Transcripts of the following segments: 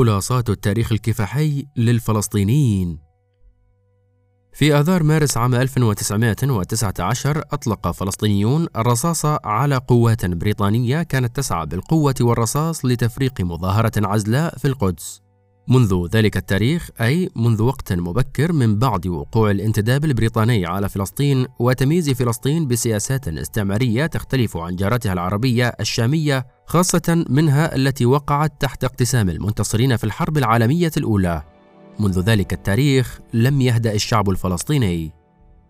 خلاصات التاريخ الكفاحي للفلسطينيين. في آذار مارس عام 1919 أطلق فلسطينيون الرصاص على قوات بريطانية كانت تسعى بالقوة والرصاص لتفريق مظاهرة عزلاء في القدس. منذ ذلك التاريخ أي منذ وقت مبكر من بعد وقوع الانتداب البريطاني على فلسطين وتمييز فلسطين بسياسات استعمارية تختلف عن جارتها العربية الشامية خاصة منها التي وقعت تحت اقتسام المنتصرين في الحرب العالمية الأولى. منذ ذلك التاريخ لم يهدأ الشعب الفلسطيني.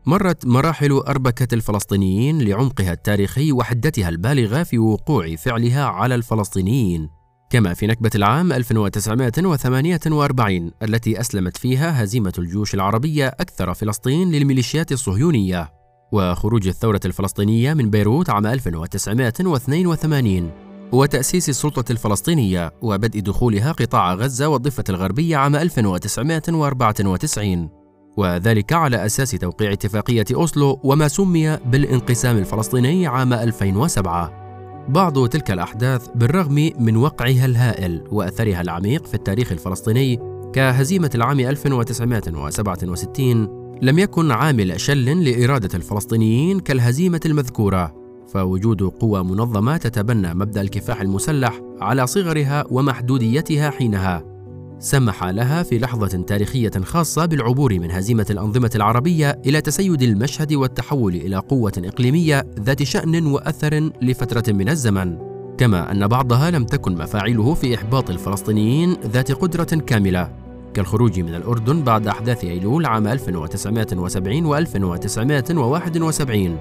مرت مراحل أربكة الفلسطينيين لعمقها التاريخي وحدتها البالغة في وقوع فعلها على الفلسطينيين. كما في نكبة العام 1948 التي أسلمت فيها هزيمة الجيوش العربية أكثر فلسطين للميليشيات الصهيونية وخروج الثورة الفلسطينية من بيروت عام 1982 وتأسيس السلطة الفلسطينية وبدء دخولها قطاع غزة والضفة الغربية عام 1994 وذلك على أساس توقيع اتفاقية أوسلو وما سمي بالانقسام الفلسطيني عام 2007 بعض تلك الأحداث بالرغم من وقعها الهائل وأثرها العميق في التاريخ الفلسطيني كهزيمة العام 1967 لم يكن عامل شل لإرادة الفلسطينيين كالهزيمة المذكورة. فوجود قوى منظمة تتبنى مبدأ الكفاح المسلح على صغرها ومحدوديتها حينها. سمح لها في لحظة تاريخية خاصة بالعبور من هزيمة الأنظمة العربية إلى تسيد المشهد والتحول إلى قوة إقليمية ذات شأن وأثر لفترة من الزمن، كما أن بعضها لم تكن مفاعله في إحباط الفلسطينيين ذات قدرة كاملة، كالخروج من الأردن بعد أحداث أيلول عام 1970 و 1971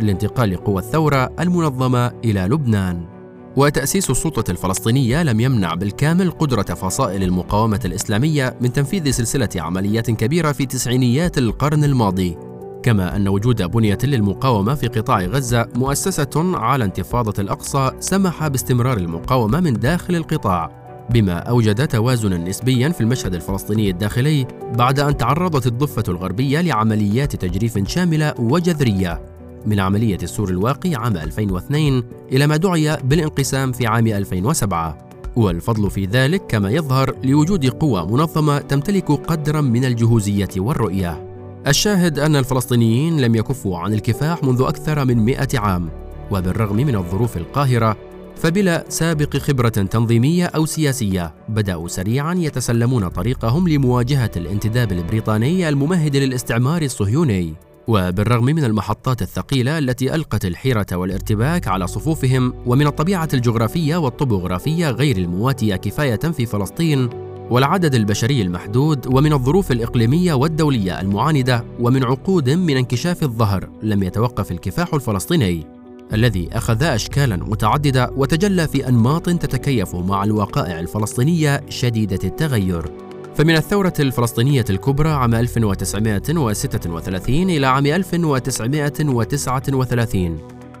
لانتقال قوى الثورة المنظمة إلى لبنان. وتأسيس السلطة الفلسطينية لم يمنع بالكامل قدرة فصائل المقاومة الإسلامية من تنفيذ سلسلة عمليات كبيرة في تسعينيات القرن الماضي كما أن وجود بنية للمقاومة في قطاع غزة مؤسسة على انتفاضة الأقصى سمح باستمرار المقاومة من داخل القطاع بما أوجد توازنا نسبيا في المشهد الفلسطيني الداخلي بعد أن تعرضت الضفة الغربية لعمليات تجريف شاملة وجذرية من عملية السور الواقي عام 2002 إلى ما دعي بالانقسام في عام 2007 والفضل في ذلك كما يظهر لوجود قوى منظمة تمتلك قدرا من الجهوزية والرؤية. الشاهد أن الفلسطينيين لم يكفوا عن الكفاح منذ أكثر من مئة عام وبالرغم من الظروف القاهرة فبلا سابق خبرة تنظيمية أو سياسية بدأوا سريعا يتسلمون طريقهم لمواجهة الانتداب البريطاني الممهد للاستعمار الصهيوني. وبالرغم من المحطات الثقيلة التي ألقت الحيرة والارتباك على صفوفهم ومن الطبيعة الجغرافية والطبوغرافية غير المواتية كفاية في فلسطين والعدد البشري المحدود ومن الظروف الإقليمية والدولية المعاندة ومن عقود من انكشاف الظهر لم يتوقف الكفاح الفلسطيني الذي أخذ أشكالا متعددة وتجلى في أنماط تتكيف مع الوقائع الفلسطينية شديدة التغير. فمن الثورة الفلسطينية الكبرى عام 1936 إلى عام 1939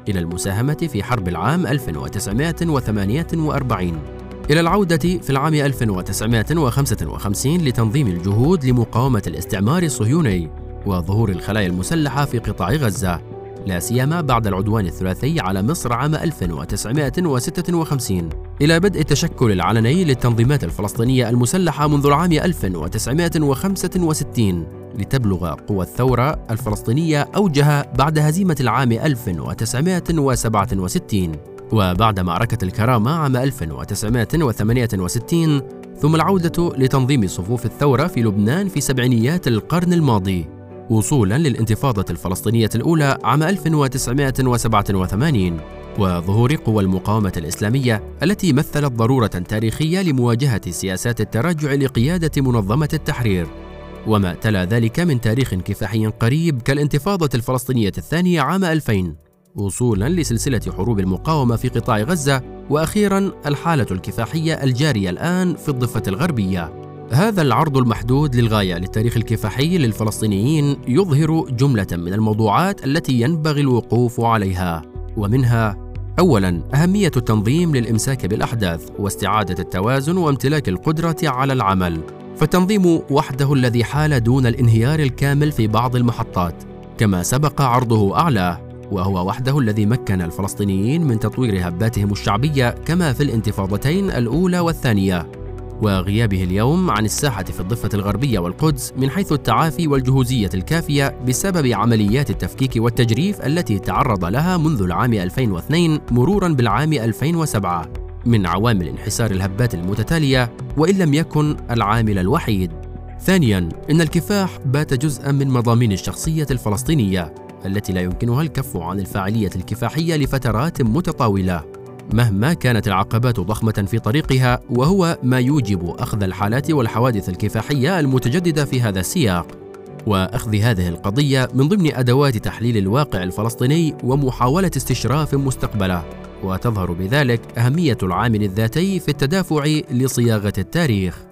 إلى المساهمة في حرب العام 1948 إلى العودة في العام 1955 لتنظيم الجهود لمقاومة الاستعمار الصهيوني وظهور الخلايا المسلحة في قطاع غزة. لا سيما بعد العدوان الثلاثي على مصر عام 1956 إلى بدء التشكل العلني للتنظيمات الفلسطينية المسلحة منذ العام 1965 لتبلغ قوى الثورة الفلسطينية أوجها بعد هزيمة العام 1967 وبعد معركة الكرامة عام 1968 ثم العودة لتنظيم صفوف الثورة في لبنان في سبعينيات القرن الماضي. وصولا للانتفاضة الفلسطينية الأولى عام 1987 وظهور قوى المقاومة الإسلامية التي مثلت ضرورة تاريخية لمواجهة سياسات التراجع لقيادة منظمة التحرير. وما تلا ذلك من تاريخ كفاحي قريب كالانتفاضة الفلسطينية الثانية عام 2000 وصولا لسلسلة حروب المقاومة في قطاع غزة وأخيرا الحالة الكفاحية الجارية الآن في الضفة الغربية. هذا العرض المحدود للغاية للتاريخ الكفاحي للفلسطينيين يظهر جملة من الموضوعات التي ينبغي الوقوف عليها ومنها اولا أهمية التنظيم للإمساك بالأحداث واستعادة التوازن وامتلاك القدرة على العمل. فالتنظيم وحده الذي حال دون الانهيار الكامل في بعض المحطات كما سبق عرضه اعلاه وهو وحده الذي مكن الفلسطينيين من تطوير هباتهم الشعبية كما في الانتفاضتين الأولى والثانية. وغيابه اليوم عن الساحة في الضفة الغربية والقدس من حيث التعافي والجهوزية الكافية بسبب عمليات التفكيك والتجريف التي تعرض لها منذ العام 2002 مرورا بالعام 2007 من عوامل انحسار الهبات المتتالية وإن لم يكن العامل الوحيد. ثانياً، إن الكفاح بات جزءاً من مضامين الشخصية الفلسطينية التي لا يمكنها الكف عن الفاعلية الكفاحية لفترات متطاولة مهما كانت العقبات ضخمة في طريقها وهو ما يوجب أخذ الحالات والحوادث الكفاحية المتجددة في هذا السياق. وأخذ هذه القضية من ضمن أدوات تحليل الواقع الفلسطيني ومحاولة استشراف مستقبله. وتظهر بذلك أهمية العامل الذاتي في التدافع لصياغة التاريخ.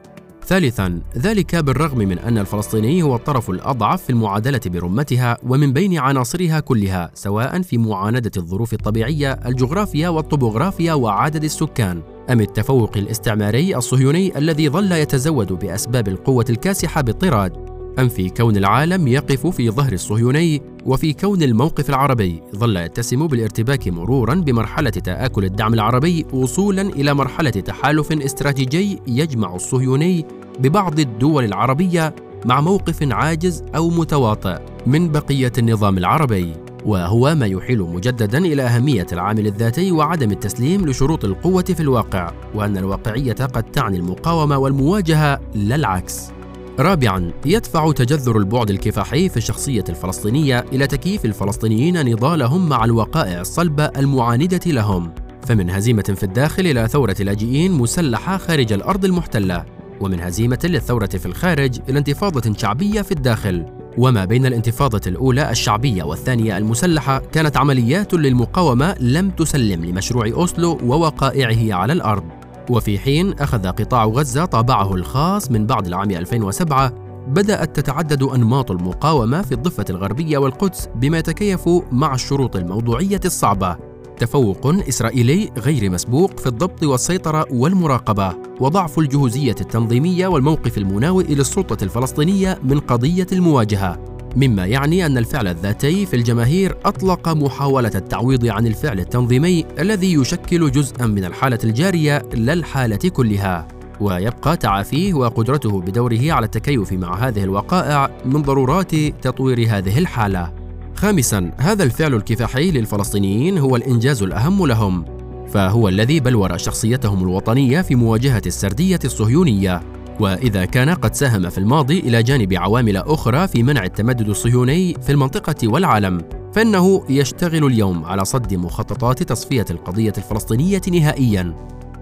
ثالثا ذلك بالرغم من أن الفلسطيني هو الطرف الأضعف في المعادلة برمتها ومن بين عناصرها كلها سواء في معاندة الظروف الطبيعية الجغرافيا والطبوغرافيا وعدد السكان. أم التفوق الاستعماري الصهيوني الذي ظل يتزود بأسباب القوة الكاسحة بالطراد أم في كون العالم يقف في ظهر الصهيوني وفي كون الموقف العربي؟ ظل يتسم بالارتباك مرورا بمرحلة تآكل الدعم العربي وصولا إلى مرحلة تحالف استراتيجي يجمع الصهيوني ببعض الدول العربية مع موقف عاجز أو متواطئ من بقية النظام العربي وهو ما يحيل مجددا إلى أهمية العامل الذاتي وعدم التسليم لشروط القوة في الواقع وأن الواقعية قد تعني المقاومة والمواجهة لا العكس. رابعا يدفع تجذر البعد الكفاحي في الشخصية الفلسطينية إلى تكييف الفلسطينيين نضالهم مع الوقائع الصلبة المعاندة لهم فمن هزيمة في الداخل إلى ثورة لاجئين مسلحة خارج الأرض المحتلة. ومن هزيمة للثورة في الخارج إلى انتفاضة شعبية في الداخل. وما بين الانتفاضة الأولى الشعبية والثانية المسلحة كانت عمليات للمقاومة لم تسلم لمشروع أوسلو ووقائعه على الأرض. وفي حين أخذ قطاع غزة طابعه الخاص من بعد العام 2007 بدأت تتعدد أنماط المقاومة في الضفة الغربية والقدس بما يتكيف مع الشروط الموضوعية الصعبة. تفوق إسرائيلي غير مسبوق في الضبط والسيطرة والمراقبة وضعف الجهوزية التنظيمية والموقف المناوئ للسلطة الفلسطينية من قضية المواجهة مما يعني أن الفعل الذاتي في الجماهير أطلق محاولة التعويض عن الفعل التنظيمي الذي يشكل جزءا من الحالة الجارية لا الحالة كلها. ويبقى تعافيه وقدرته بدوره على التكيف مع هذه الوقائع من ضرورات تطوير هذه الحالة. خامسا هذا الفعل الكفاحي للفلسطينيين هو الإنجاز الأهم لهم فهو الذي بلور شخصيتهم الوطنية في مواجهة السردية الصهيونية. وإذا كان قد ساهم في الماضي إلى جانب عوامل أخرى في منع التمدد الصهيوني في المنطقة والعالم فإنه يشتغل اليوم على صد مخططات تصفية القضية الفلسطينية نهائياً.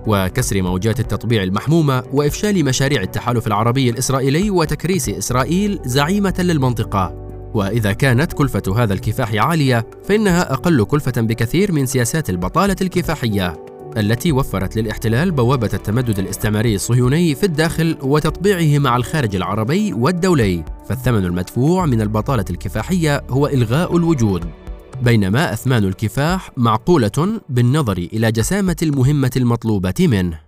وكسر موجات التطبيع المحمومة وإفشال مشاريع التحالف العربي الإسرائيلي وتكريس إسرائيل زعيمة للمنطقة. وإذا كانت كلفة هذا الكفاح عالية فإنها أقل كلفة بكثير من سياسات البطالة الكفاحية التي وفرت للاحتلال بوابة التمدد الاستعماري الصهيوني في الداخل وتطبيعه مع الخارج العربي والدولي، فالثمن المدفوع من البطالة الكفاحية هو إلغاء الوجود. بينما أثمان الكفاح معقولة بالنظر إلى جسامة المهمة المطلوبة منه.